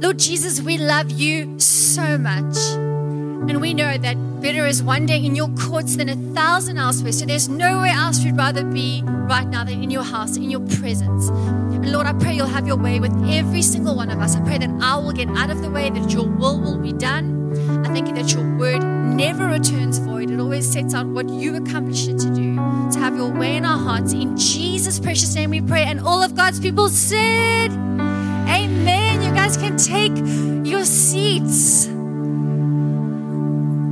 Lord Jesus, we love you so much. And we know that better is one day in your courts than a thousand elsewhere. So there's nowhere else we'd rather be right now than in your house, in your presence. And Lord, I pray you'll have your way with every single one of us. I pray that I will get out of the way, that your will will be done. I thank you that your word never returns void. It always sets out what you accomplish it to do, to have your way in our hearts. In Jesus' precious name we pray. And all of God's people said. You guys can take your seats.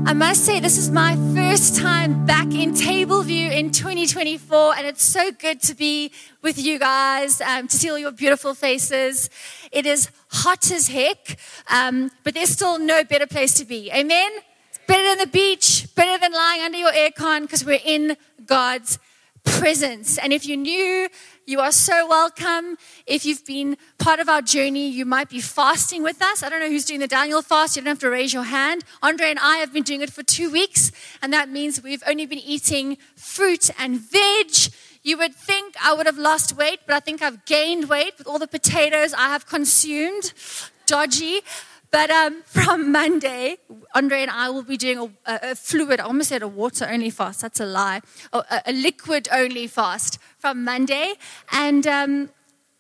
I must say, this is my first time back in Table View in 2024, and it's so good to be with you guys, um, to see all your beautiful faces. It is hot as heck, um, but there's still no better place to be. Amen? It's better than the beach, better than lying under your aircon, because we're in God's presence. And if you're new, you are so welcome. If you've been part of our journey, you might be fasting with us. I don't know who's doing the Daniel fast. You don't have to raise your hand. Andre and I have been doing it for two weeks, and that means we've only been eating fruit and veg. You would think I would have lost weight, but I think I've gained weight with all the potatoes I have consumed. Dodgy. But um, from Monday, Andre and I will be doing a, a, fluid, I almost said a water only fast, that's a lie, a, a liquid only fast from Monday. And, um,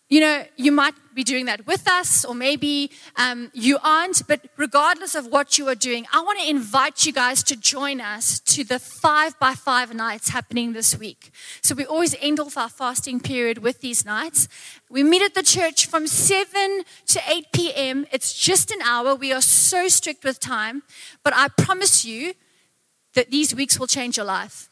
you know, you might be doing that with us, or maybe um, you aren't, but regardless of what you are doing, I want to invite you guys to join us to the five by five nights happening this week. So we always end off our fasting period with these nights. We meet at the church from 7 to 8 p.m. It's just an hour. We are so strict with time, but I promise you that these weeks will change your life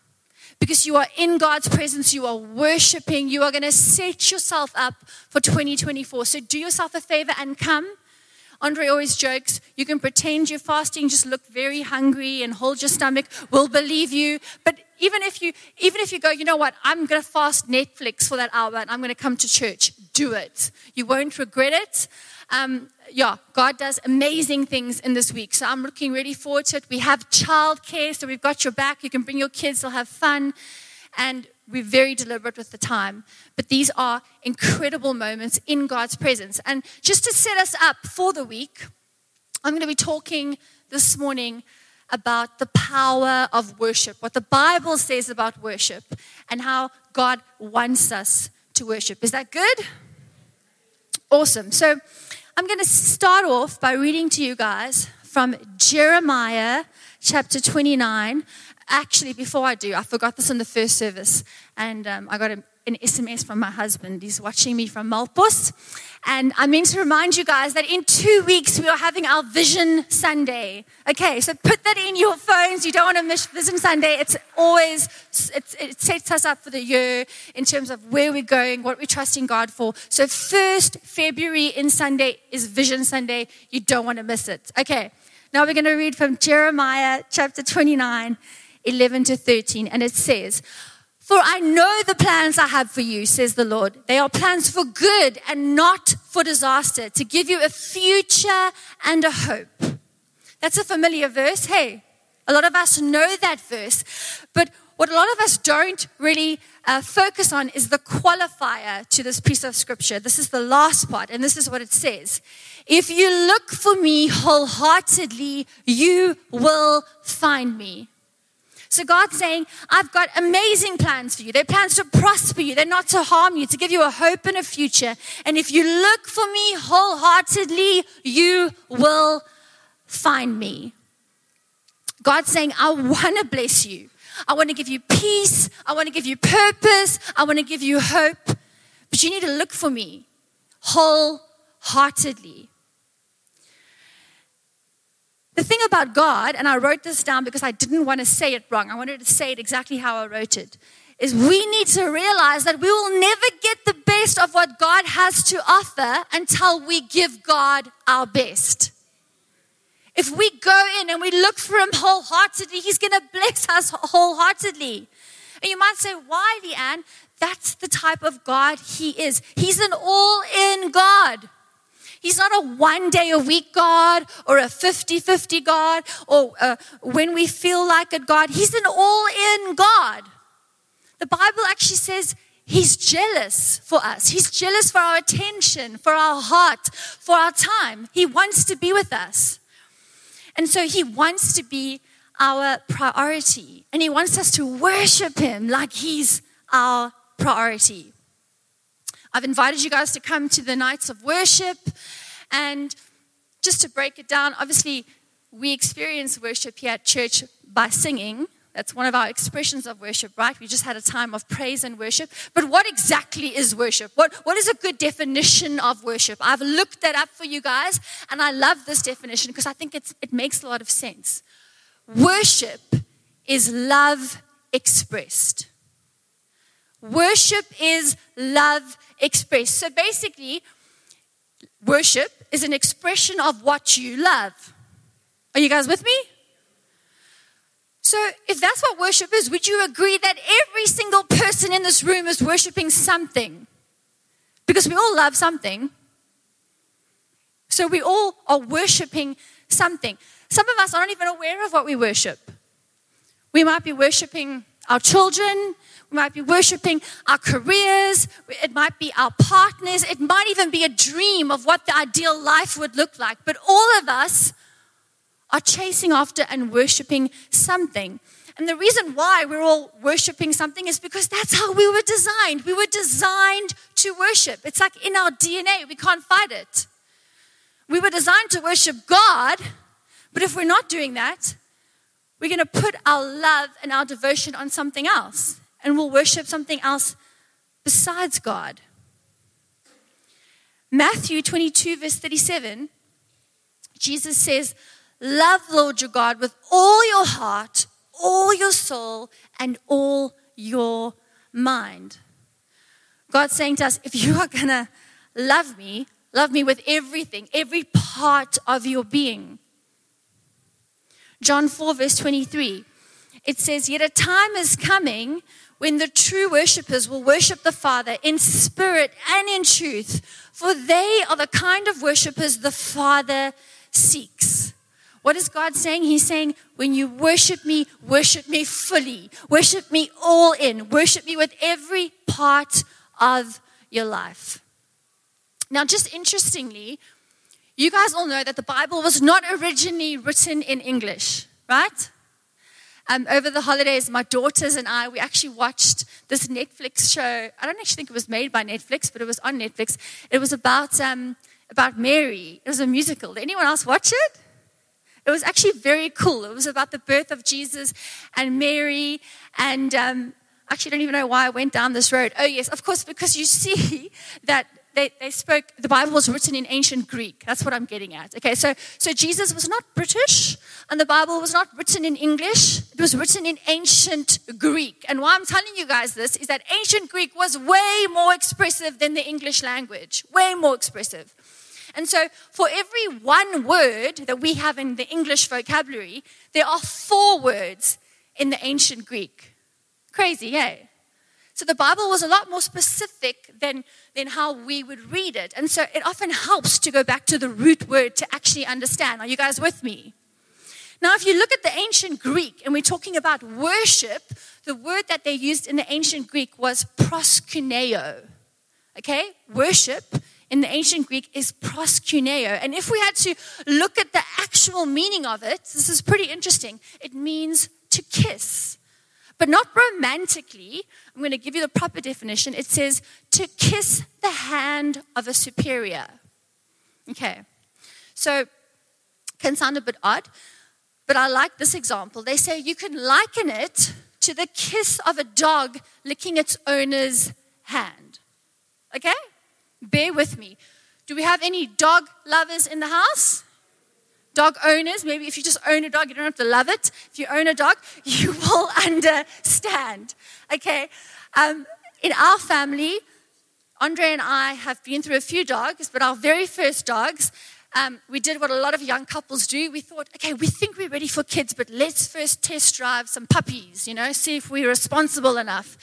because you are in God's presence, you are worshiping, you are going to set yourself up for 2024. So do yourself a favor and come. Andre always jokes, you can pretend you're fasting, just look very hungry and hold your stomach. We'll believe you. But even if you, even if you go, you know what, I'm going to fast Netflix for that hour and I'm going to come to church, do it. You won't regret it. Um, yeah, God does amazing things in this week. So I'm looking really forward to it. We have childcare, so we've got your back. You can bring your kids, they'll have fun. And we're very deliberate with the time. But these are incredible moments in God's presence. And just to set us up for the week, I'm going to be talking this morning about the power of worship, what the Bible says about worship, and how God wants us to worship. Is that good? Awesome. So I'm going to start off by reading to you guys from Jeremiah chapter 29 actually, before I do, I forgot this in the first service, and um, I got a, an SMS from my husband. He's watching me from Melkbos. And I meant to remind you guys that in two weeks we are having our Vision Sunday. Okay, so put that in your phones. You don't want to miss Vision Sunday. It's always, it's, it sets us up for the year in terms of where we're going, what we're trusting God for. So, first February in Sunday is Vision Sunday. You don't want to miss it. Okay, now we're going to read from Jeremiah chapter 29 11 to 13, and it says, For I know the plans I have for you, says the Lord. They are plans for good and not for disaster, to give you a future and a hope. That's a familiar verse. Hey, a lot of us know that verse, but what a lot of us don't really uh, focus on is the qualifier to this piece of scripture. This is the last part, and this is what it says If you look for me wholeheartedly, you will find me. So God's saying, I've got amazing plans for you. They're plans to prosper you. They're not to harm you, to give you a hope and a future. And if you look for me wholeheartedly, you will find me. God's saying, I want to bless you. I want to give you peace. I want to give you purpose. I want to give you hope. But you need to look for me wholeheartedly. The thing about God, and I wrote this down because I didn't want to say it wrong, I wanted to say it exactly how I wrote it, is we need to realize that we will never get the best of what God has to offer until we give God our best. If we go in and we look for Him wholeheartedly, He's going to bless us wholeheartedly. And you might say, why, Leanne? That's the type of God He is. He's an all in God. He's not a one day a week God or a 50 50 God or uh, when we feel like it God. He's an all in God. The Bible actually says He's jealous for us. He's jealous for our attention, for our heart, for our time. He wants to be with us. And so he wants to be our priority. And he wants us to worship him like he's our priority. I've invited you guys to come to the nights of worship. And just to break it down, obviously, we experience worship here at church by singing. That's one of our expressions of worship, right? We just had a time of praise and worship. But what exactly is worship? What, what is a good definition of worship? I've looked that up for you guys, and I love this definition because I think it's, it makes a lot of sense. Worship is love expressed. Worship is love expressed. So basically, worship is an expression of what you love. Are you guys with me? So, if that's what worship is, would you agree that every single person in this room is worshiping something? Because we all love something. So, we all are worshiping something. Some of us aren't even aware of what we worship. We might be worshiping our children, we might be worshiping our careers, it might be our partners, it might even be a dream of what the ideal life would look like. But all of us are chasing after and worshiping something. And the reason why we're all worshiping something is because that's how we were designed. We were designed to worship. It's like in our DNA, we can't fight it. We were designed to worship God, but if we're not doing that, we're going to put our love and our devotion on something else, and we'll worship something else besides God. Matthew 22, verse 37, Jesus says, Love Lord your God with all your heart, all your soul, and all your mind. God's saying to us, if you are going to love me, love me with everything, every part of your being. John 4, verse 23, it says, Yet a time is coming when the true worshippers will worship the Father in spirit and in truth, for they are the kind of worshippers the Father seeks. What is God saying? He's saying, when you worship me, worship me fully. Worship me all in. Worship me with every part of your life. Now, just interestingly, you guys all know that the Bible was not originally written in English, right? Um, over the holidays, my daughters and I, we actually watched this Netflix show. I don't actually think it was made by Netflix, but it was on Netflix. It was about, um, about Mary. It was a musical. Did anyone else watch it? It was actually very cool. It was about the birth of Jesus and Mary. And um, actually, I don't even know why I went down this road. Oh, yes, of course, because you see that they, they spoke, the Bible was written in ancient Greek. That's what I'm getting at. Okay, so, so Jesus was not British, and the Bible was not written in English. It was written in ancient Greek. And why I'm telling you guys this is that ancient Greek was way more expressive than the English language, way more expressive. And so, for every one word that we have in the English vocabulary, there are four words in the ancient Greek. Crazy, hey? So, the Bible was a lot more specific than, than how we would read it. And so, it often helps to go back to the root word to actually understand. Are you guys with me? Now, if you look at the ancient Greek and we're talking about worship, the word that they used in the ancient Greek was proskuneo. Okay? Worship in the ancient Greek is proskuneo. And if we had to look at the actual meaning of it, this is pretty interesting. It means to kiss, but not romantically. I'm going to give you the proper definition. It says to kiss the hand of a superior. Okay, so can sound a bit odd, but I like this example. They say you can liken it to the kiss of a dog licking its owner's hand. Okay? Bear with me. Do we have any dog lovers in the house? Dog owners, maybe if you just own a dog, you don't have to love it. If you own a dog, you will understand. Okay? Um, in our family, Andre and I have been through a few dogs, but our very first dogs, um, we did what a lot of young couples do. We thought, okay, we think we're ready for kids, but let's first test drive some puppies, you know, see if we're responsible enough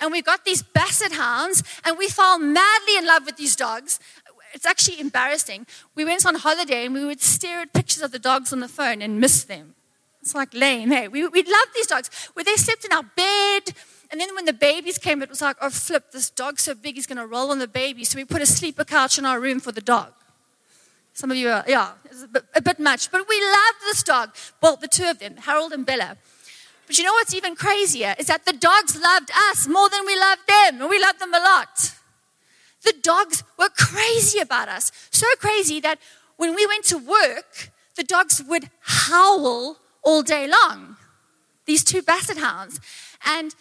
and we got these basset hounds, and we fell madly in love with these dogs. It's actually embarrassing. We went on holiday and we would stare at pictures of the dogs on the phone and miss them. It's like lame, hey? We, we love these dogs. Where they slept in our bed, And then when the babies came, it was like, oh, flip, this dog's so big, he's going to roll on the baby. So we put a sleeper couch in our room for the dog. Some of you are, yeah, it's a bit, a bit much. But we loved this dog. Well, the two of them, Harold and Bella. But you know what's even crazier is that the dogs loved us more than we loved them, and we loved them a lot. The dogs were crazy about us. So crazy that when we went to work, the dogs would howl all day long. These two basset hounds. And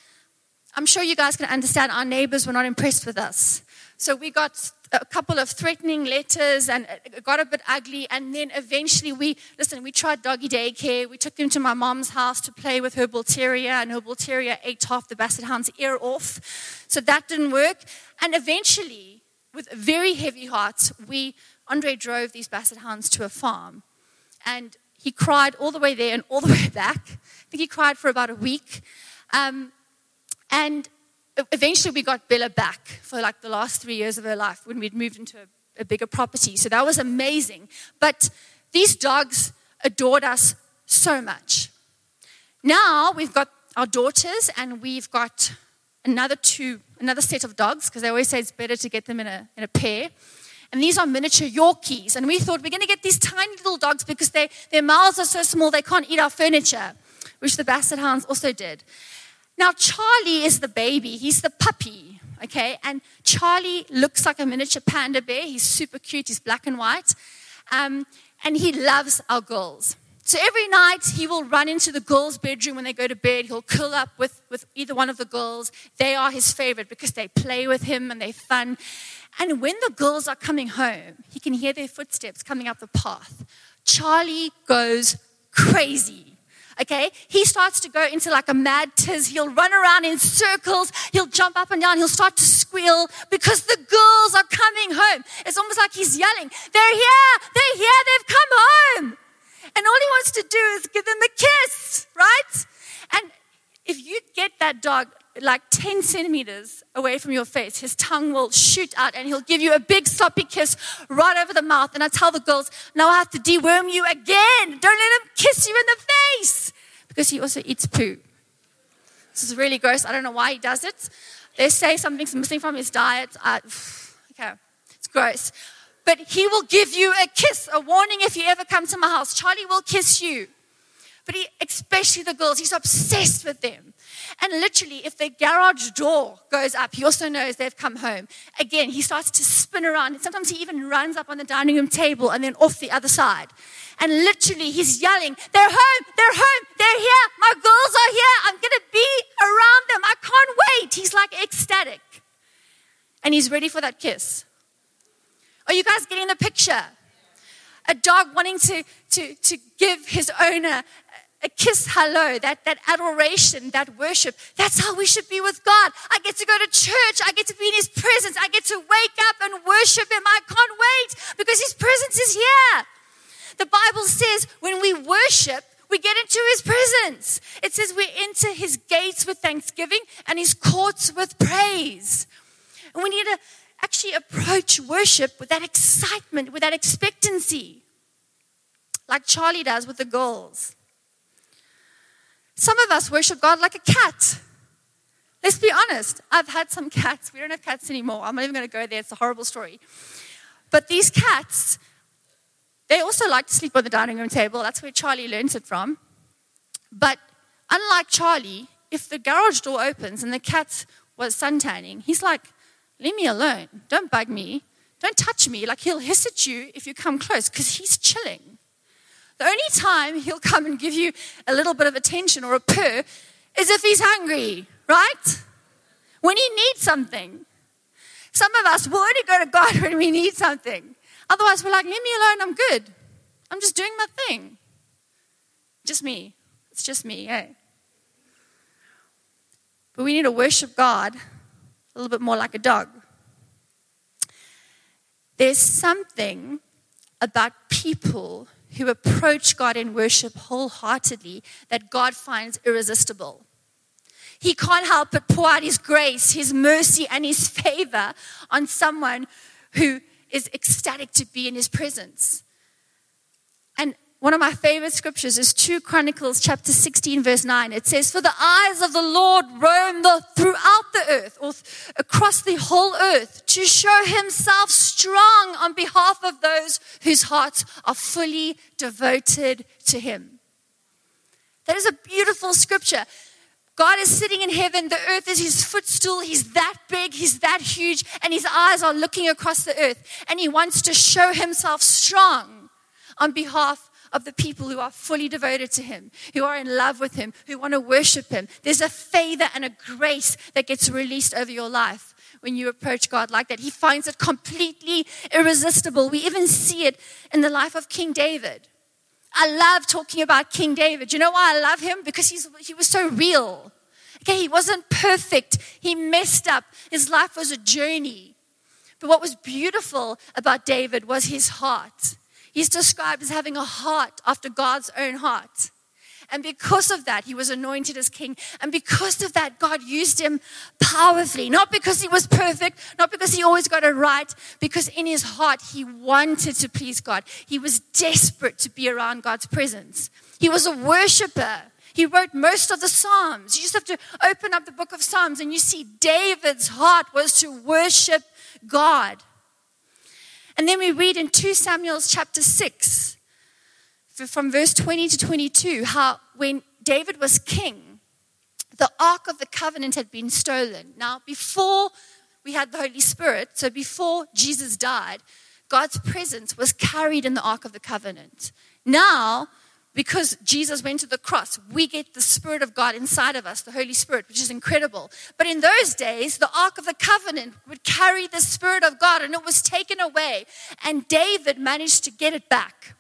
I'm sure you guys can understand our neighbors were not impressed with us. So we got a couple of threatening letters and it got a bit ugly. And then eventually we, listen, we tried doggy daycare. We took them to my mom's house to play with her bull terrier, and her bull terrier ate half the basset hound's ear off. So that didn't work. And eventually, with very heavy hearts, we, Andre drove these basset hounds to a farm. And he cried all the way there and all the way back. I think he cried for about a week. Um, and eventually we got Bella back for like the last three years of her life when we'd moved into a, a bigger property. So that was amazing. But these dogs adored us so much. Now we've got our daughters and we've got another two, another set of dogs, because they always say it's better to get them in a, in a pair. And these are miniature Yorkies. And we thought we're going to get these tiny little dogs because they, their mouths are so small they can't eat our furniture, which the Basset Hounds also did. Now, Charlie is the baby, he's the puppy, okay? And Charlie looks like a miniature panda bear. He's super cute, he's black and white. Um, and he loves our girls. So every night he will run into the girls' bedroom when they go to bed. He'll curl up with, with either one of the girls. They are his favorite because they play with him and they're fun. And when the girls are coming home, he can hear their footsteps coming up the path. Charlie goes crazy okay? He starts to go into like a mad tiz. He'll run around in circles. He'll jump up and down. He'll start to squeal because the girls are coming home. It's almost like he's yelling, They're here! They're here! They've come home! And all he wants to do is give them a kiss, right? And if you get that dog like 10 centimeters away from your face, his tongue will shoot out and he'll give you a big sloppy kiss right over the mouth. And I tell the girls, now I have to deworm you again. Don't let him kiss you in the face because he also eats poo. This is really gross. I don't know why he does it. They say something's missing from his diet. I, okay, it's gross. But he will give you a kiss, a warning if you ever come to my house. Charlie will kiss you. But he, especially the girls, he's obsessed with them. And literally, if the garage door goes up, he also knows they've come home. Again, he starts to spin around. And sometimes he even runs up on the dining room table and then off the other side. And literally, he's yelling, They're home, they're home, they're here, my girls are here, I'm going to be around them, I can't wait. He's like ecstatic. And he's ready for that kiss. Are you guys getting the picture? A dog wanting to, to, to give his owner a kiss hello, that, that adoration, that worship. That's how we should be with God. I get to go to church. I get to be in His presence. I get to wake up and worship Him. I can't wait because His presence is here. The Bible says when we worship, we get into His presence. It says we enter His gates with thanksgiving and His courts with praise. And we need to actually approach worship with that excitement, with that expectancy, like Charlie does with the girls. Some of us worship God like a cat. Let's be honest. I've had some cats. We don't have cats anymore. I'm not even going to go there. It's a horrible story. But these cats, they also like to sleep on the dining room table. That's where Charlie learns it from. But unlike Charlie, if the garage door opens and the cat was suntanning, he's like, Leave me alone. Don't bug me. Don't touch me. Like he'll hiss at you if you come close because he's chilling. The only time he'll come and give you a little bit of attention or a purr is if he's hungry, right? When he needs something. Some of us will only go to God when we need something. Otherwise, we're like, leave me alone, I'm good. I'm just doing my thing. Just me. It's just me, eh? But we need to worship God a little bit more like a dog. There's something about people who approach God in worship wholeheartedly that God finds irresistible. He can't help but pour out His grace, His mercy, and His favor on someone who is ecstatic to be in His presence. And one of my favorite scriptures is 2 Chronicles chapter 16 verse 9. It says, For the eyes of the Lord roam the, throughout the earth or th- across the whole earth to show himself strong on behalf of those whose hearts are fully devoted to him. That is a beautiful scripture. God is sitting in heaven. The earth is his footstool. He's that big. He's that huge. And his eyes are looking across the earth. And he wants to show himself strong on behalf of the people who are fully devoted to Him, who are in love with Him, who want to worship Him. There's a favor and a grace that gets released over your life when you approach God like that. He finds it completely irresistible. We even see it in the life of King David. I love talking about King David. You know why I love him? Because he's, he was so real. Okay, he wasn't perfect. He messed up. His life was a journey. But what was beautiful about David was his heart. He's described as having a heart after God's own heart. And because of that, he was anointed as king. And because of that, God used him powerfully. Not because he was perfect, not because he always got it right, because in his heart, he wanted to please God. He was desperate to be around God's presence. He was a worshiper. He wrote most of the Psalms. You just have to open up the book of Psalms and you see David's heart was to worship God. And then we read in 2 Samuel chapter 6, from verse 20 to 22, how when David was king, the Ark of the Covenant had been stolen. Now, before we had the Holy Spirit, so before Jesus died, God's presence was carried in the Ark of the Covenant. Now, because Jesus went to the cross, we get the Spirit of God inside of us, the Holy Spirit, which is incredible. But in those days, the Ark of the Covenant would carry the Spirit of God and it was taken away. And David managed to get it back.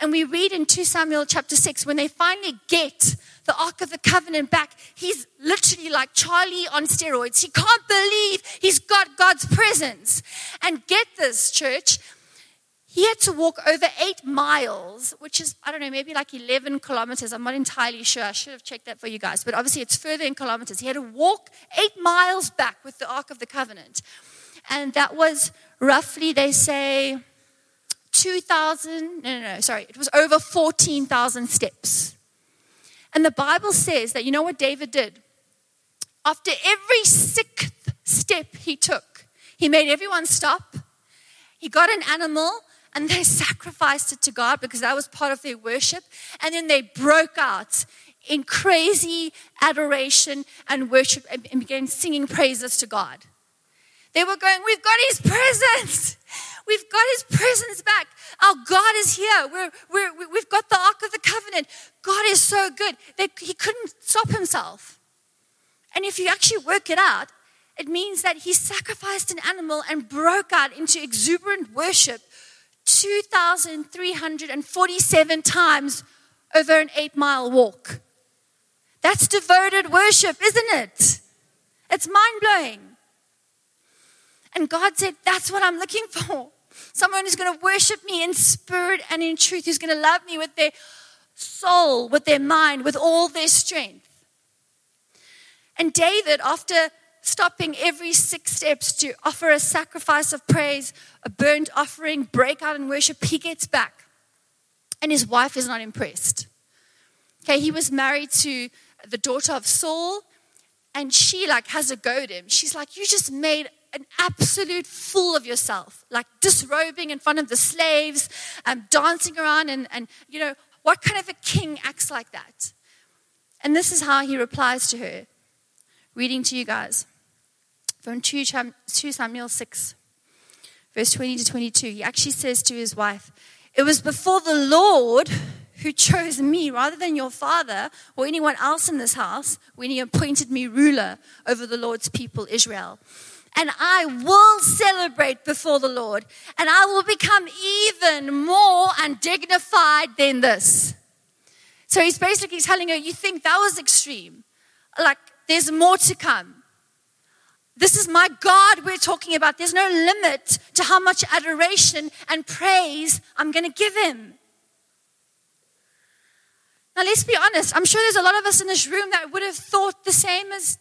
And we read in 2 Samuel chapter 6, when they finally get the Ark of the Covenant back, he's literally like Charlie on steroids. He can't believe he's got God's presence. And get this, church, he had to walk over eight miles, which is, I don't know, maybe like 11 kilometers. I'm not entirely sure. I should have checked that for you guys. But obviously, it's further in kilometers. He had to walk eight miles back with the Ark of the Covenant. And that was roughly, they say, 2,000, no, no, no, sorry, it was over 14,000 steps. And the Bible says that, you know what David did? After every sixth step he took, he made everyone stop. He got an animal and they sacrificed it to God because that was part of their worship. And then they broke out in crazy adoration and worship and began singing praises to God. They were going, We've got His presence. We've got His presence back. Our God is here. We're, we're, we've got the Ark of the Covenant. God is so good. that he couldn't stop Himself. And if you actually work it out, it means that He sacrificed an animal and broke out into exuberant worship 2,347 times over an eight mile walk. That's devoted worship, isn't it? It's mind blowing. And God said, That's what I'm looking for. Someone who's going to worship me in spirit and in truth, who's going to love me with their soul, with their mind, with all their strength. And David, after stopping every six steps to offer a sacrifice of praise, a burnt offering, break out in worship, he gets back. And his wife is not impressed. Okay, he was married to the daughter of Saul, and she like has a go at him. She's like, You just made an absolute fool of yourself, like disrobing in front of the slaves, um, dancing around, and, and you know, what kind of a king acts like that? And this is how he replies to her. Reading to you guys from 2 Samuel 6, verse 20 to 22. He actually says to his wife, It was before the Lord who chose me rather than your father or anyone else in this house when he appointed me ruler over the Lord's people, Israel. And I will celebrate before the Lord, and I will become even more undignified than this. So he's basically telling her, You think that was extreme? Like, there's more to come. This is my God we're talking about. There's no limit to how much adoration and praise I'm going to give him. Now, let's be honest. I'm sure there's a lot of us in this room that would have thought the same as,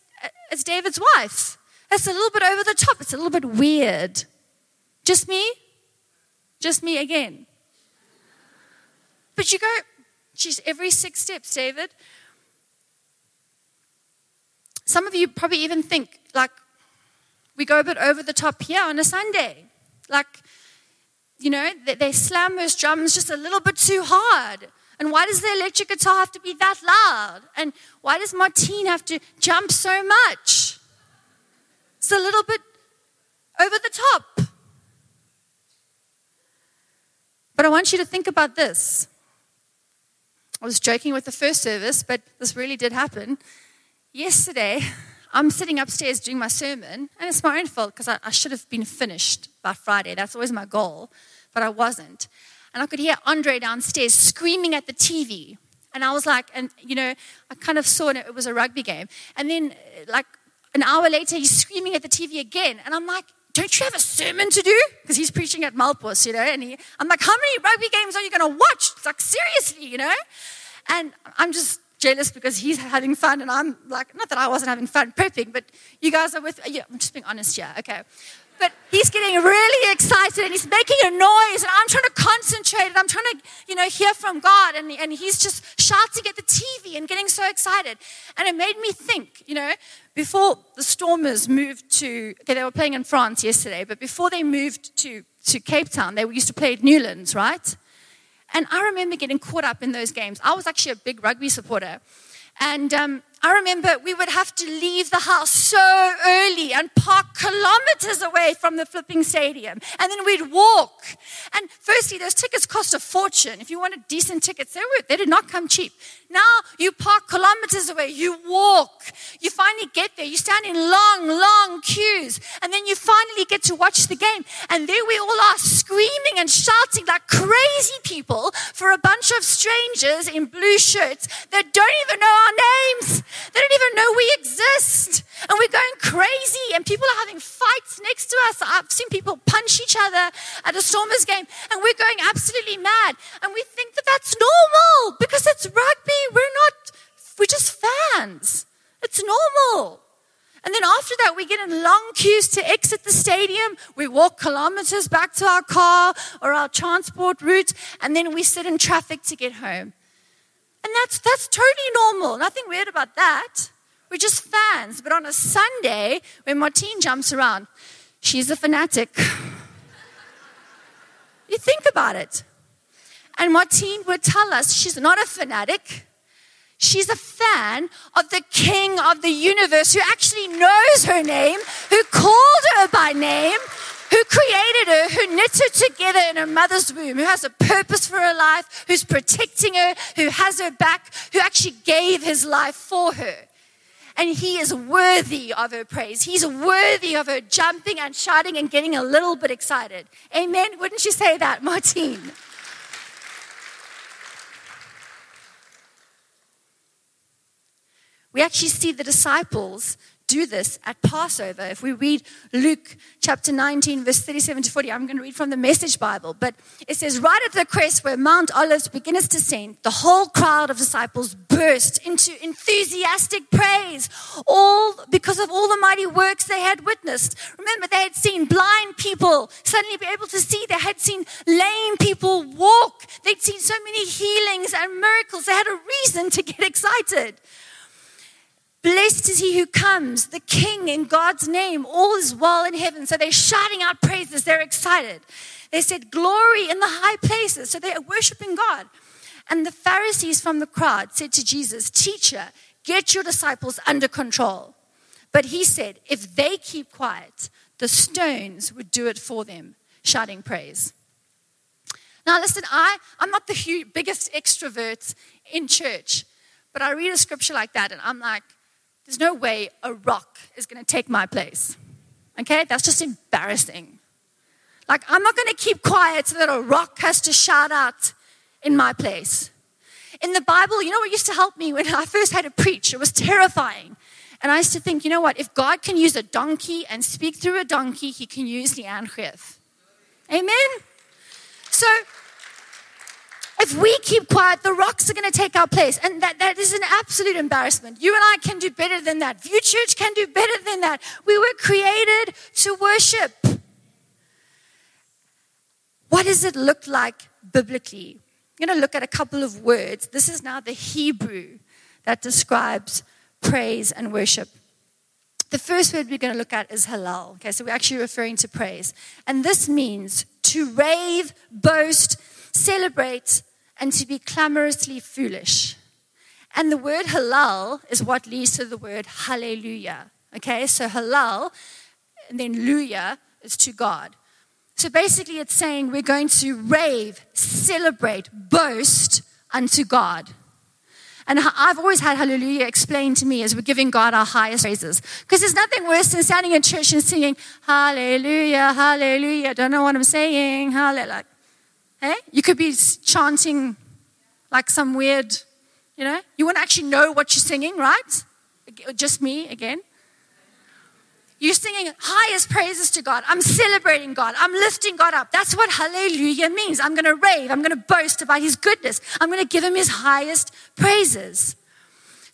as David's wife. That's a little bit over the top. It's a little bit weird. Just me? Just me again. But you go, geez, every six steps, David. Some of you probably even think, like, we go a bit over the top here on a Sunday. Like, you know, they, they slam those drums just a little bit too hard. And why does the electric guitar have to be that loud? And why does Martine have to jump so much? It's a little bit over the top. But I want you to think about this. I was joking with the first service, but this really did happen. Yesterday, I'm sitting upstairs doing my sermon, and it's my own fault because I, I, should have been finished by Friday. That's always my goal, but I wasn't. And I could hear Andre downstairs screaming at the TV. And I was like, and you know, I kind of saw it, it was a rugby game. And then, like, an hour later, he's screaming at the TV again. And I'm like, don't you have a sermon to do? Because he's preaching at Melkbos, you know. And he, I'm like, how many rugby games are you going to watch? It's like, seriously, you know? And I'm just jealous because he's having fun and I'm like, not that I wasn't having fun prepping, but you guys are with, yeah, I'm just being honest here, okay. But he's getting really excited and he's making a noise and I'm trying to concentrate and I'm trying to, you know, hear from God and, and he's just shouting at the TV and getting so excited. And it made me think, you know, before the Stormers moved to, okay, they were playing in France yesterday, but before they moved to, to Cape Town, they used to play at Newlands, right? And I remember getting caught up in those games. I was actually a big rugby supporter. And um, I remember we would have to leave the house so early and park kilometers away from the flipping stadium. And then we'd walk. And firstly, those tickets cost a fortune. If you wanted decent tickets, they, were, they did not come cheap. Now you park kilometers away, you walk, you finally get there, you stand in long, long queues, and then you finally get to watch the game. And there we all are screaming and shouting like crazy people for a bunch of strangers in blue shirts that don't even know our names. They don't even know we exist. And we're going crazy, and people are having fights next to us. I've seen people punch each other at a Stormers game, and we're going absolutely mad. And we think that that's normal because it's rugby. We're not, we're just fans. It's normal. And then after that, we get in long queues to exit the stadium. We walk kilometers back to our car or our transport route, and then we sit in traffic to get home. And that's, that's totally normal. Nothing weird about that. We're just fans. But on a Sunday, when Martine jumps around, she's a fanatic. you think about it. And Martine would tell us she's not a fanatic. She's a fan of the king of the universe who actually knows her name, who called her by name, who created her, who knit her together in her mother's womb, who has a purpose for her life, who's protecting her, who has her back, who actually gave his life for her. And he is worthy of her praise. He's worthy of her jumping and shouting and getting a little bit excited. Amen. Wouldn't you say that, Martine? We actually see the disciples do this at Passover. If we read Luke chapter 19, verse 37 to 40, I'm going to read from the Message Bible, but it says, Right at the crest where Mount Olives begins to descend, the whole crowd of disciples burst into enthusiastic praise, all because of all the mighty works they had witnessed. Remember, they had seen blind people suddenly be able to see, they had seen lame people walk, they'd seen so many healings and miracles. They had a reason to get excited. Blessed is he who comes, the King in God's name. All is well in heaven. So they're shouting out praises. They're excited. They said, Glory in the high places. So they're worshiping God. And the Pharisees from the crowd said to Jesus, Teacher, get your disciples under control. But he said, If they keep quiet, the stones would do it for them, shouting praise. Now, listen, I, I'm not the biggest extrovert in church, but I read a scripture like that and I'm like, there's no way a rock is going to take my place. Okay? That's just embarrassing. Like, I'm not going to keep quiet so that a rock has to shout out in my place. In the Bible, you know what used to help me when I first had to preach? It was terrifying. And I used to think, you know what? If God can use a donkey and speak through a donkey, he can use the Anchith. Amen? So, if we keep quiet, the rocks are going to take our place. And that, that is an absolute embarrassment. You and I can do better than that. View Church can do better than that. We were created to worship. What does it look like biblically I'm going to look at a couple of words. This is now the Hebrew that describes praise and worship. The first word we're going to look at is halal. Okay, so we're actually referring to praise. And this means to rave, boast, celebrate, and to be clamorously foolish. And the word halal is what leads to the word hallelujah. Okay, so halal and then luya is to God. So basically, it's saying we're going to rave, celebrate, boast unto God. And I've always had hallelujah explained to me as we're giving God our highest praises. Because there's nothing worse than standing in church and singing, hallelujah, hallelujah. I don't know what I'm saying. Hallelujah. Hey? You could be chanting like some weird, you know, you wouldn't actually know what you're singing, right? Just me again. You're singing highest praises to God. I'm celebrating God. I'm lifting God up. That's what hallelujah means. I'm going to rave. I'm going to boast about his goodness. I'm going to give him his highest praises.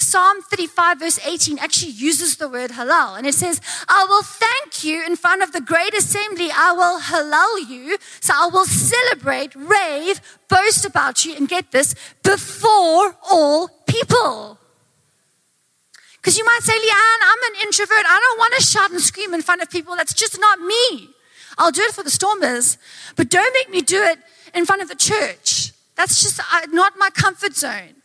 Psalm 35, verse 18, actually uses the word halal. And it says, I will thank you in front of the great assembly. I will halal you. So I will celebrate, rave, boast about you, and get this, before all people. Because you might say, Leanne, I'm an introvert. I don't want to shout and scream in front of people. That's just not me. I'll do it for the stormers, but don't make me do it in front of the church. That's just uh, not my comfort zone.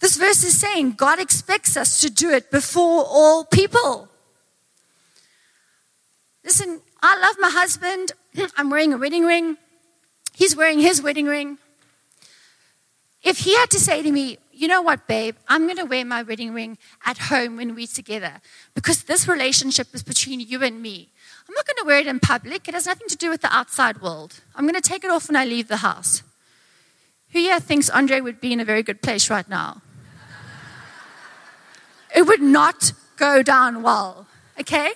This verse is saying God expects us to do it before all people. Listen, I love my husband. I'm wearing a wedding ring. He's wearing his wedding ring. If he had to say to me, you know what, babe, I'm going to wear my wedding ring at home when we're together because this relationship is between you and me. I'm not going to wear it in public. It has nothing to do with the outside world. I'm going to take it off when I leave the house. Who here thinks Andre would be in a very good place right now? It would not go down well, okay?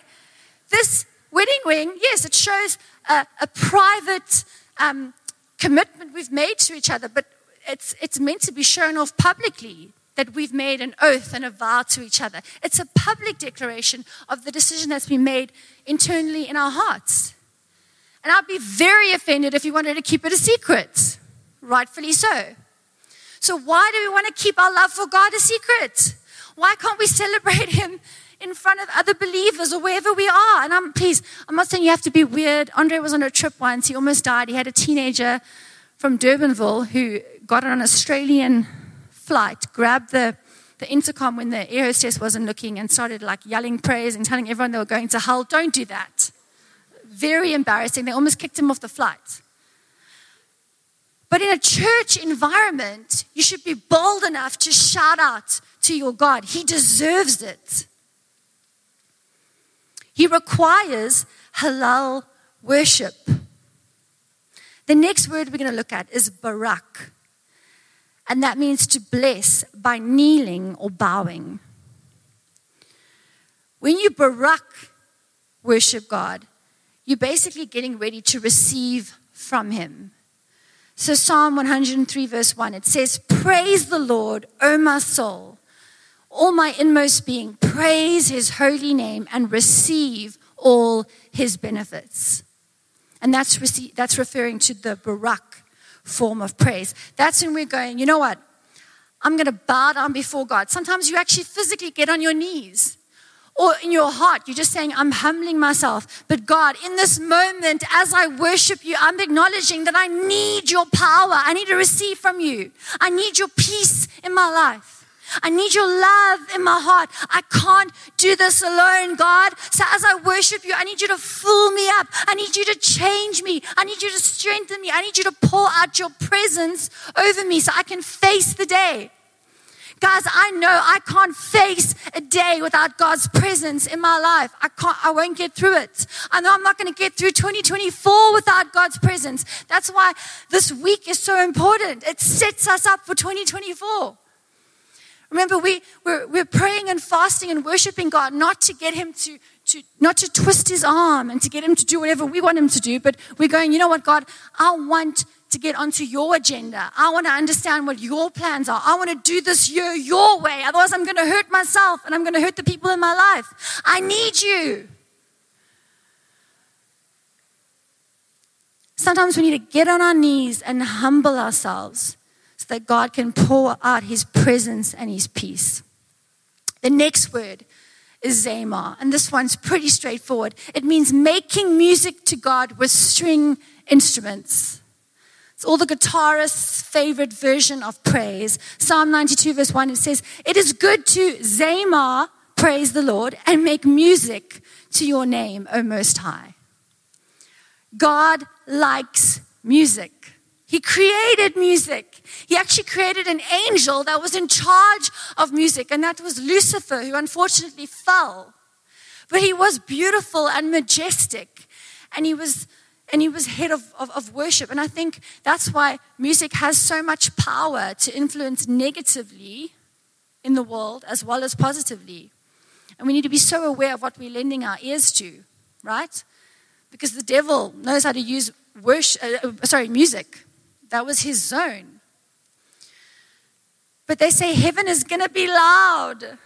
This wedding ring, yes, it shows a, a private um, commitment we've made to each other, but it's, it's meant to be shown off publicly that we've made an oath and a vow to each other. It's a public declaration of the decision that's been made internally in our hearts. And I'd be very offended if you wanted to keep it a secret, rightfully so. So, why do we want to keep our love for God a secret? Why can't we celebrate Him in front of other believers or wherever we are? And I'm, please, I'm not saying you have to be weird. Andre was on a trip once, he almost died. He had a teenager from Durbanville who got on an Australian flight, grabbed the, the intercom when the air hostess wasn't looking and started like yelling praise and telling everyone they were going to hell. Don't do that. Very embarrassing. They almost kicked him off the flight. But in a church environment, you should be bold enough to shout out to your God. He deserves it. He requires halal worship. The next word we're going to look at is barak and that means to bless by kneeling or bowing. When you barak worship God, you're basically getting ready to receive from Him. So, Psalm 103, verse 1, it says, Praise the Lord, O my soul, all my inmost being, praise His holy name and receive all His benefits. And that's, that's referring to the barak form of praise. That's when we're going, you know what? I'm going to bow down before God. Sometimes you actually physically get on your knees. Or in your heart, you're just saying, I'm humbling myself. But God, in this moment, as I worship you, I'm acknowledging that I need your power. I need to receive from you. I need your peace in my life. I need your love in my heart. I can't do this alone, God. So as I worship you, I need you to fill me up. I need you to change me. I need you to strengthen me. I need you to pour out your presence over me so I can face the day. Guys, I know I can't face a day without God's presence in my life. I can't, I won't get through it. I know I'm not going to get through 2024 without God's presence. That's why this week is so important. It sets us up for 2024. Remember, we, we're, we're praying and fasting and worshiping God not to get Him to, to, not to twist His arm and to get Him to do whatever we want Him to do, but we're going, you know what, God, I want to get onto your agenda. I want to understand what your plans are. I want to do this year your way. Otherwise, I'm going to hurt myself and I'm going to hurt the people in my life. I need you. Sometimes we need to get on our knees and humble ourselves that God can pour out his presence and his peace. The next word is Zamar, and this one's pretty straightforward. It means making music to God with string instruments. It's all the guitarist's favorite version of praise. Psalm 92, verse 1, it says, It is good to Zamar, praise the Lord, and make music to your name, O Most High. God likes music. He created music. He actually created an angel that was in charge of music, and that was Lucifer, who unfortunately fell. But he was beautiful and majestic, and he was and he was head of, of, of, worship. And I think that's why music has so much power to influence negatively in the world as well as positively. And we need to be so aware of what we're lending our ears to, right? Because the devil knows how to use worship, uh, uh, sorry, music. That was his zone. But they say heaven is going to be loud.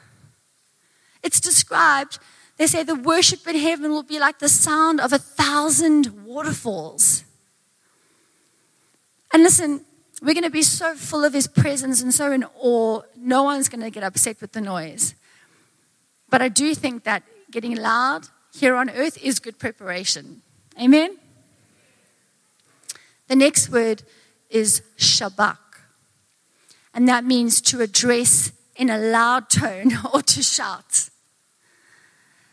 It's described, they say the worship in heaven will be like the sound of a thousand waterfalls. And listen, we're going to be so full of his presence and so in awe, no one's going to get upset with the noise. But I do think that getting loud here on earth is good preparation. Amen? The next word is shabak. And that means to address in a loud tone or to shout.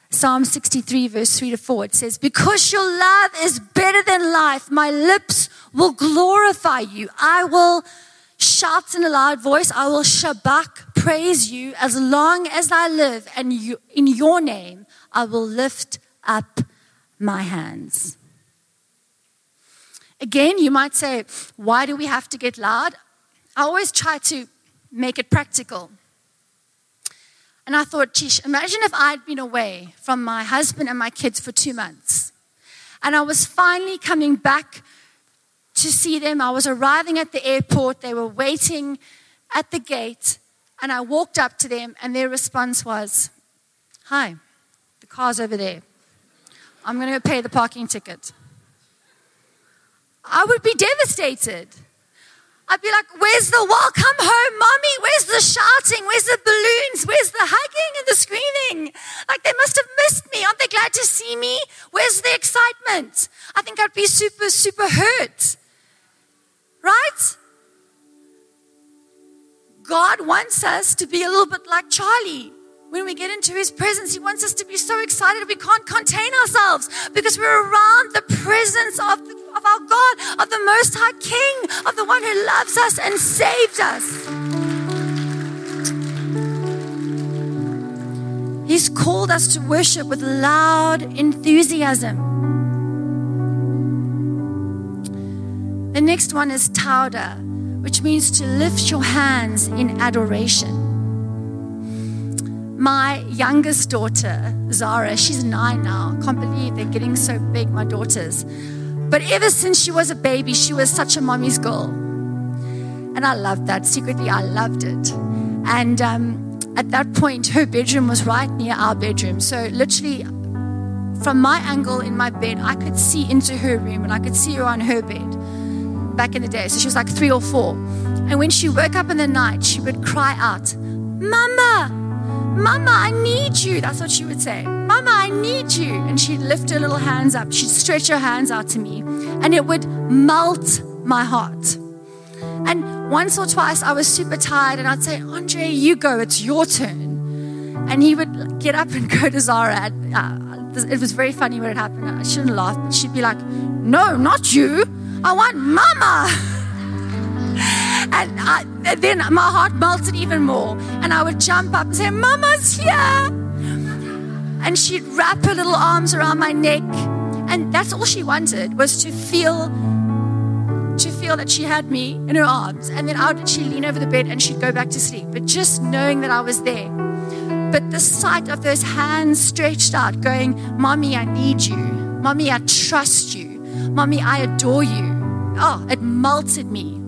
Psalm 63, verse 3 to 4, it says, Because your love is better than life, my lips will glorify you. I will shout in a loud voice, I will shabak, praise you as long as I live, and you, in your name I will lift up my hands. Again, you might say, why do we have to get loud? I always try to make it practical. And I thought, geez, imagine if I'd been away from my husband and my kids for two months. And I was finally coming back to see them. I was arriving at the airport. They were waiting at the gate. And I walked up to them, and their response was, Hi, the car's over there. I'm going to pay the parking ticket. I would be devastated. I'd be like, Where's the welcome home, mommy? Where's the shouting? Where's the balloons? Where's the hugging and the screaming? Like, they must have missed me. Aren't they glad to see me? Where's the excitement? I think I'd be super, super hurt. Right? God wants us to be a little bit like Charlie when we get into his presence, he wants us to be so excited we can't contain ourselves because we're around the presence of, the, of our God, of the Most High King, of the one who loves us and saved us. He's called us to worship with loud enthusiasm. The next one is tauda, which means to lift your hands in adoration my youngest daughter, Zara, she's nine now. Can't believe they're getting so big, my daughters. But ever since she was a baby, she was such a mommy's girl. And I loved that. Secretly, I loved it. And um, at that point, her bedroom was right near our bedroom. So, literally, from my angle in my bed, I could see into her room and I could see her on her bed back in the day. So, she was like three or four. And when she woke up in the night, she would cry out, Mama, Mama, I need you. That's what she would say. Mama, I need you. And she'd lift her little hands up. She'd stretch her hands out to me. And it would melt my heart. And once or twice I was super tired and I'd say, Andre, you go, it's your turn. And he would get up and go to Zara. Uh, it was very funny when it happened. I shouldn't laugh, but she'd be like, No, not you. I want Mama. And, I, then my heart melted even more. And I would jump up and say, Mama's here. And she'd wrap her little arms around my neck. And that's all she wanted was to feel to feel that she had me in her arms. And then out she'd lean over the bed and she'd go back to sleep. But just knowing that I was there. But the sight of those hands stretched out, going, Mommy, I need you. Mommy, I trust you. Mommy, I adore you. Oh, it melted me.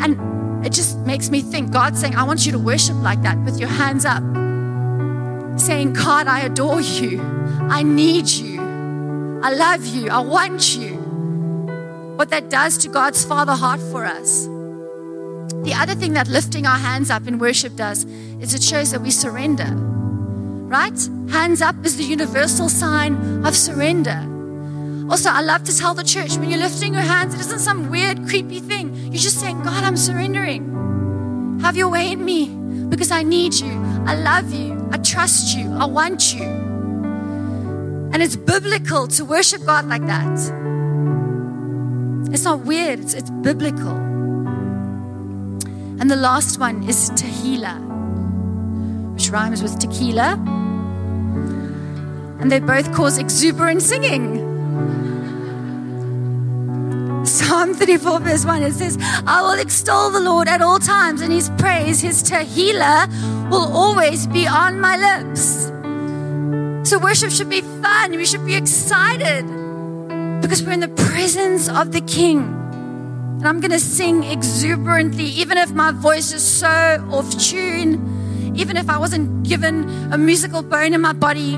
And it just makes me think God's saying, I want you to worship like that with your hands up, saying, God, I adore you. I need you. I love you. I want you. what that does to God's Father heart for us. The other thing that lifting our hands up in worship does is it shows that we surrender. Right? Hands up is the universal sign of surrender. Also, I love to tell the church when you're lifting your hands, it isn't some weird, creepy thing. You're just saying, God, I'm surrendering. Have your way in me because I need you. I love you. I trust you. I want you. And it's biblical to worship God like that. It's not weird, it's, it's biblical. And the last one is Tehillah, which rhymes with tequila. And they both cause exuberant singing. Psalm 34, verse 1, it says, I will extol the Lord at all times, and his praise, his tehillah, will always be on my lips. So, worship should be fun. We should be excited because we're in the presence of the King. And I'm going to sing exuberantly, even if my voice is so off tune, even if I wasn't given a musical bone in my body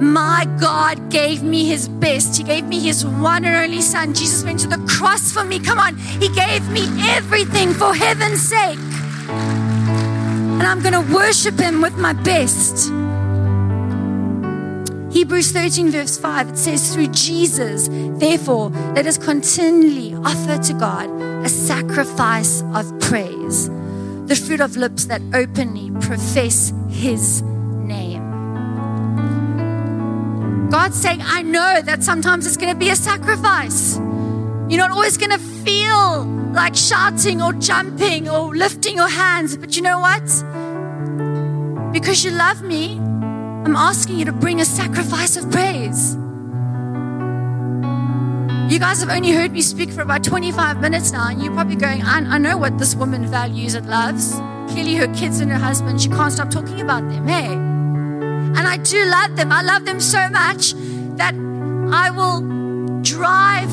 my God gave me his best. He gave me his one and only son. Jesus went to the cross for me. Come on. He gave me everything for heaven's sake. And I'm going to worship him with my best. Hebrews 13, verse 5, it says, Through Jesus, therefore, let us continually offer to God a sacrifice of praise, the fruit of lips that openly profess his God's saying, I know that sometimes it's going to be a sacrifice. You're not always going to feel like shouting or jumping or lifting your hands, but you know what? Because you love me, I'm asking you to bring a sacrifice of praise. You guys have only heard me speak for about 25 minutes now, and you're probably going, I, I know what this woman values and loves. Clearly, her kids and her husband, she can't stop talking about them. Hey, and I do love them. I love them so much that I will drive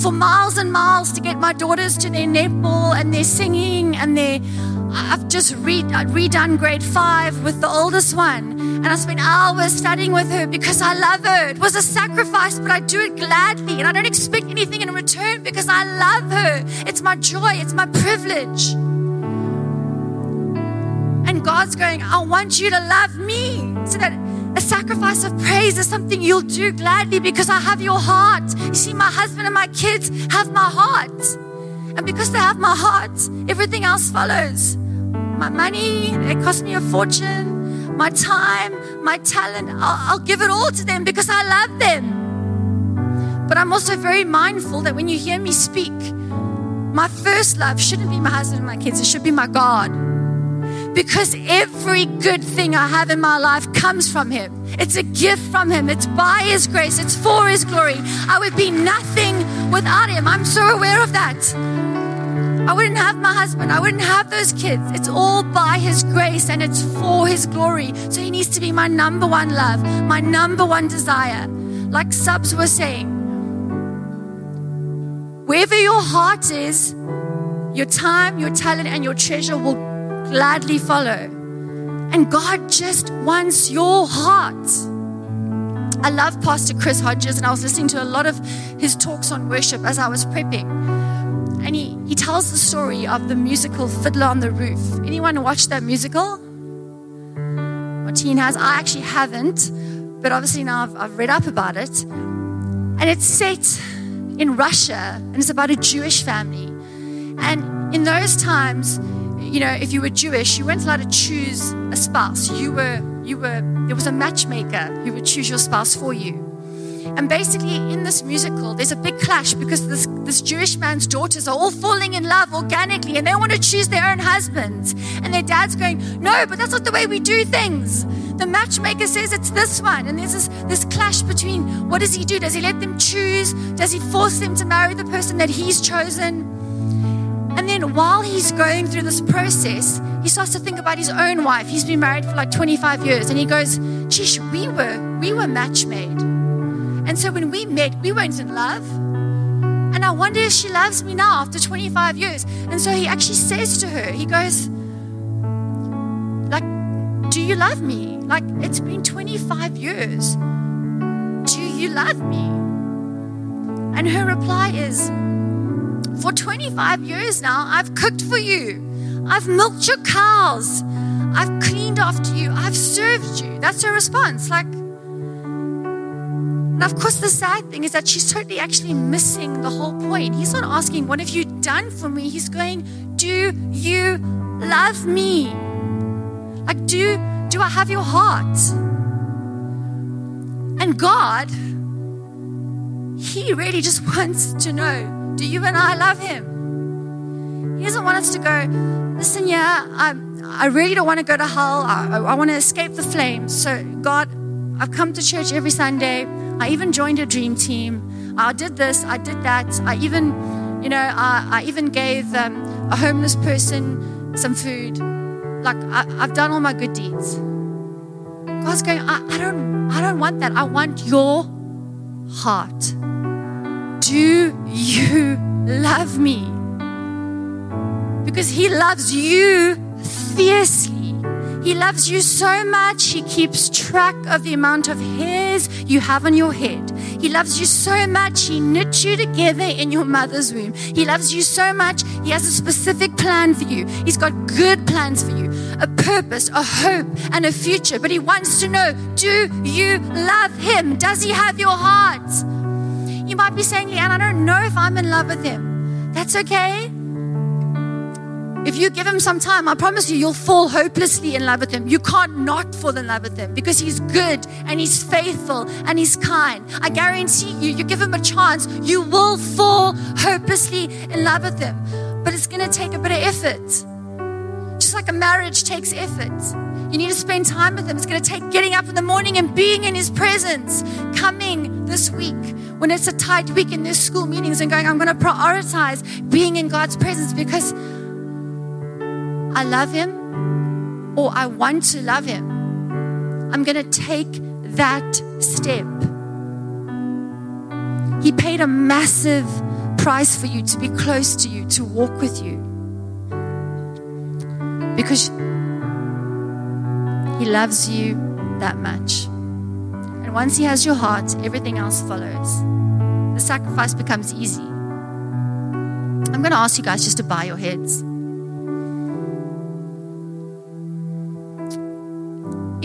for miles and miles to get my daughters to their netball and their singing and their. I've just read, redone grade five with the oldest one. And I spent hours studying with her because I love her. It was a sacrifice, but I do it gladly. And I don't expect anything in return because I love her. It's my joy, it's my privilege. God's going, I want you to love me. So that a sacrifice of praise is something you'll do gladly because I have your heart. You see, my husband and my kids have my heart. And because they have my heart, everything else follows. My money, it cost me a fortune. My time, my talent, I'll, I'll give it all to them because I love them. But I'm also very mindful that when you hear me speak, my first love shouldn't be my husband and my kids, it should be my God because every good thing I have in my life comes from Him. It's a gift from Him, it's by His grace, it's for His glory. I would be nothing without Him. I'm so aware of that. I wouldn't have my husband, I wouldn't have those kids. It's all by His grace and it's for His glory. So He needs to be my number one love, my number one desire. Like subs were saying, wherever your heart is, your time, your talent, and your treasure will gladly follow. And God just wants your heart. I love Pastor Chris Hodges, and I was listening to a lot of his talks on worship as I was prepping. And he, he tells the story of the musical Fiddler on the Roof. Anyone watch that musical? Martine has. I actually haven't, but obviously now I've, I've read up about it. And it's set in Russia, and it's about a Jewish family. And in those times, you know, if you were Jewish, you weren't allowed to choose a spouse. You were, you were, there was a matchmaker who would choose your spouse for you. And basically, in this musical, there's a big clash because this, this Jewish man's daughters are all falling in love organically and they want to choose their own husbands. And their dad's going, No, but that's not the way we do things. The matchmaker says it's this one. And there's this, this clash between what does he do? Does he let them choose? Does he force them to marry the person that he's chosen? And then while he's going through this process, he starts to think about his own wife. He's been married for like 25 years. And he goes, Geesh, we were, we were match made. And so when we met, we weren't in love. And I wonder if she loves me now after 25 years. And so he actually says to her, he goes, like, do you love me? Like, it's been 25 years. Do you love me? And her reply is, For 25 years now, I've cooked for you. I've milked your cows. I've cleaned after you. I've served you. That's her response. Like, and of course, the sad thing is that she's totally actually missing the whole point. He's not asking, What have you done for me? He's going, Do you love me? Like, do, do I have your heart? And God, He really just wants to know do you and I love Him? He doesn't want us to go, listen, yeah, I, I really don't want to go to hell. I, I want to escape the flames. So, God, I've come to church every Sunday. I even joined a dream team. I did this, I did that. I even, you know, I, I even gave um, a homeless person some food. Like I, have done all my good deeds. God's going, I, I don't, I don't want that. I want your heart. Do you love me? Because He loves you fiercely. He loves you so much, He keeps track of the amount of hairs you have on your head. He loves you so much, He knit you together in your mother's womb. He loves you so much, He has a specific plan for you. He's got good plans for you, a purpose, a hope, and a future. But He wants to know do you love Him? Does He have your heart? You might be saying, Leanne, I don't know if I'm in love with Him. That's okay. If you give him some time, I promise you, you'll fall hopelessly in love with him. You can't not fall in love with him because he's good and he's faithful and he's kind. I guarantee you, you give him a chance, you will fall hopelessly in love with him. But it's going to take a bit of effort. Just like a marriage takes effort. You need to spend time with him. It's going to take getting up in the morning and being in his presence. Coming this week when it's a tight week in there's school meetings and going, I'm going to prioritize being in God's presence because I love him or I want to love him. I'm going to take that step. He paid a massive price for you to be close to you, to walk with you. Because he loves you that much. And once he has your heart, everything else follows. The sacrifice becomes easy. I'm going to ask you guys just to bow your heads.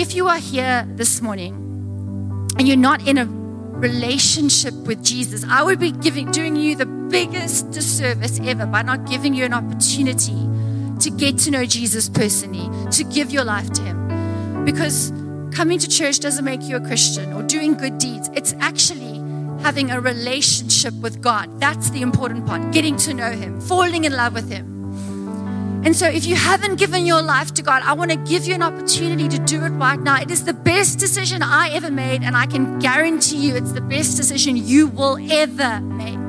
If you are here this morning and you're not in a relationship with Jesus, I would be giving, doing you the biggest disservice ever by not giving you an opportunity to get to know Jesus personally, to give your life to Him. Because coming to church doesn't make you a Christian or doing good deeds. It's actually having a relationship with God. That's the important part getting to know Him, falling in love with Him. And so, if you haven't given your life to God, I want to give you an opportunity to do it right now. It is the best decision I ever made, and I can guarantee you it's the best decision you will ever make.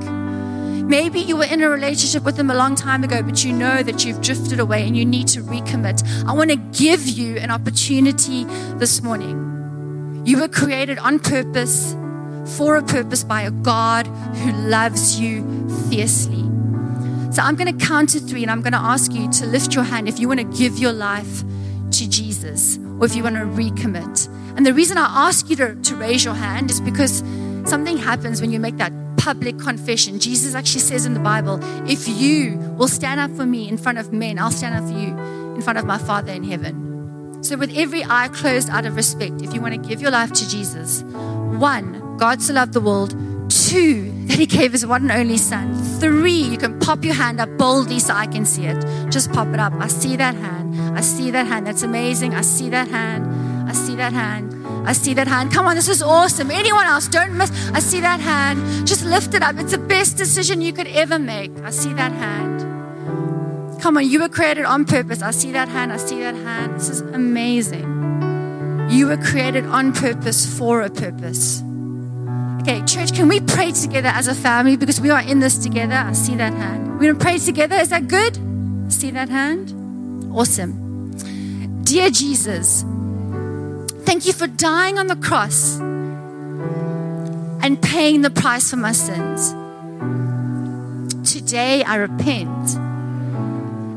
Maybe you were in a relationship with Him a long time ago, but you know that you've drifted away and you need to recommit. I want to give you an opportunity this morning. You were created on purpose, for a purpose by a God who loves you fiercely. So I'm going to count to three and I'm going to ask you to lift your hand if you want to give your life to Jesus or if you want to recommit. And the reason I ask you to, to raise your hand is because something happens when you make that public confession. Jesus actually says in the Bible, if you will stand up for me in front of men, I'll stand up for you in front of my Father in heaven. So, with every eye closed out of respect, if you want to give your life to Jesus, one, God so loved the world. Two, that He gave His one and only Son. Three, you can pop your hand up boldly so I can see it. Just pop it up. I see that hand. I see that hand. That's amazing. I see that hand. I see that hand. I see that hand. Come on, this is awesome. Anyone else, don't miss. I see that hand. Just lift it up. It's the best decision you could ever make. I see that hand. Come on, you were created on purpose. I see that hand. I see that hand. This is amazing. You were created on purpose for a purpose. Okay, church, can we pray together as a family because we are in this together? I see that hand. We're going to pray together. Is that good? See that hand? Awesome. Dear Jesus, thank you for dying on the cross and paying the price for my sins. Today I repent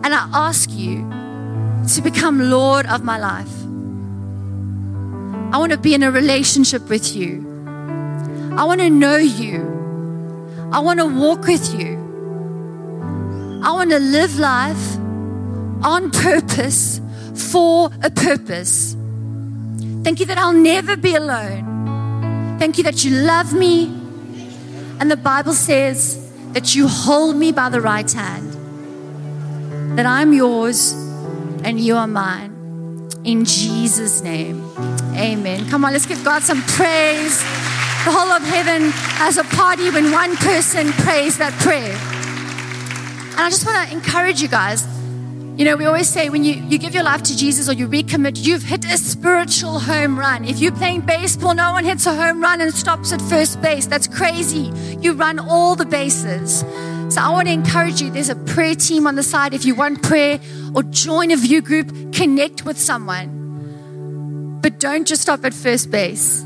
and I ask you to become Lord of my life. I want to be in a relationship with you. I want to know you. I want to walk with you. I want to live life on purpose for a purpose. Thank you that I'll never be alone. Thank you that you love me. And the Bible says that you hold me by the right hand, that I'm yours and you are mine. In Jesus' name, amen. Come on, let's give God some praise. The whole of heaven has a party when one person prays that prayer. And I just want to encourage you guys. You know, we always say when you, you give your life to Jesus or you recommit, you've hit a spiritual home run. If you're playing baseball, no one hits a home run and stops at first base. That's crazy. You run all the bases. So I want to encourage you. There's a prayer team on the side. If you want prayer or join a view group, connect with someone. But don't just stop at first base.